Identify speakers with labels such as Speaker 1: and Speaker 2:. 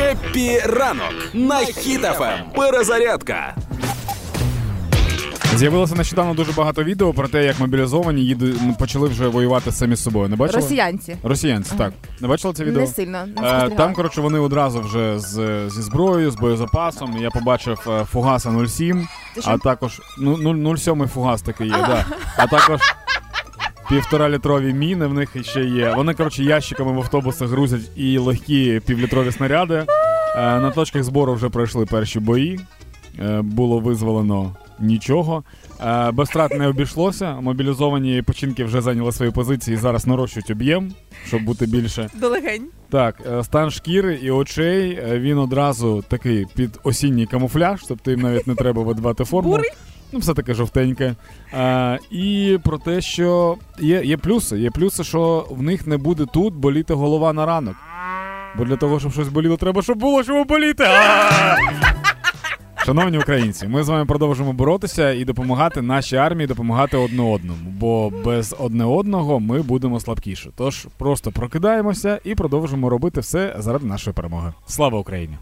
Speaker 1: Happy ранок на Хіт FM. Перезарядка.
Speaker 2: З'явилося нещодавно дуже багато відео про те, як мобілізовані їду почали вже воювати самі з собою. Не бачили?
Speaker 3: Росіянці.
Speaker 2: Росіянці, так. Не бачили це відео?
Speaker 3: Не сильно. Не
Speaker 2: Е,
Speaker 3: спостерігала.
Speaker 2: Там, коротше, вони одразу вже з, зі зброєю, з боєзапасом. Я побачив е, фугаса 07,
Speaker 3: Це що?
Speaker 2: а також ну, ну, 07 фугас такий є, да. а також півтора літрові міни в них ще є. Вони, коротше, ящиками в автобусах грузять і легкі півлітрові снаряди. Е, На точках збору вже пройшли перші бої. Е, Було визволено нічого. Е, Без втрат не обійшлося. Мобілізовані починки вже зайняли свої позиції і зараз нарощують об'єм, щоб бути більше.
Speaker 3: До легень.
Speaker 2: Так, стан шкіри і очей він одразу такий під осінній камуфляж, тобто їм навіть не треба видавати форму.
Speaker 3: Бурий?
Speaker 2: Ну, все таке жовтеньке. А, і про те, що є, є плюси. Є плюси, що в них не буде тут боліти голова на ранок. Бо для того, щоб щось боліло, треба, щоб було чого боліти. Шановні українці, ми з вами продовжимо боротися і допомагати нашій армії, допомагати одне одному. Бо без одне одного ми будемо слабкіше. Тож просто прокидаємося і продовжимо робити все заради нашої перемоги. Слава Україні!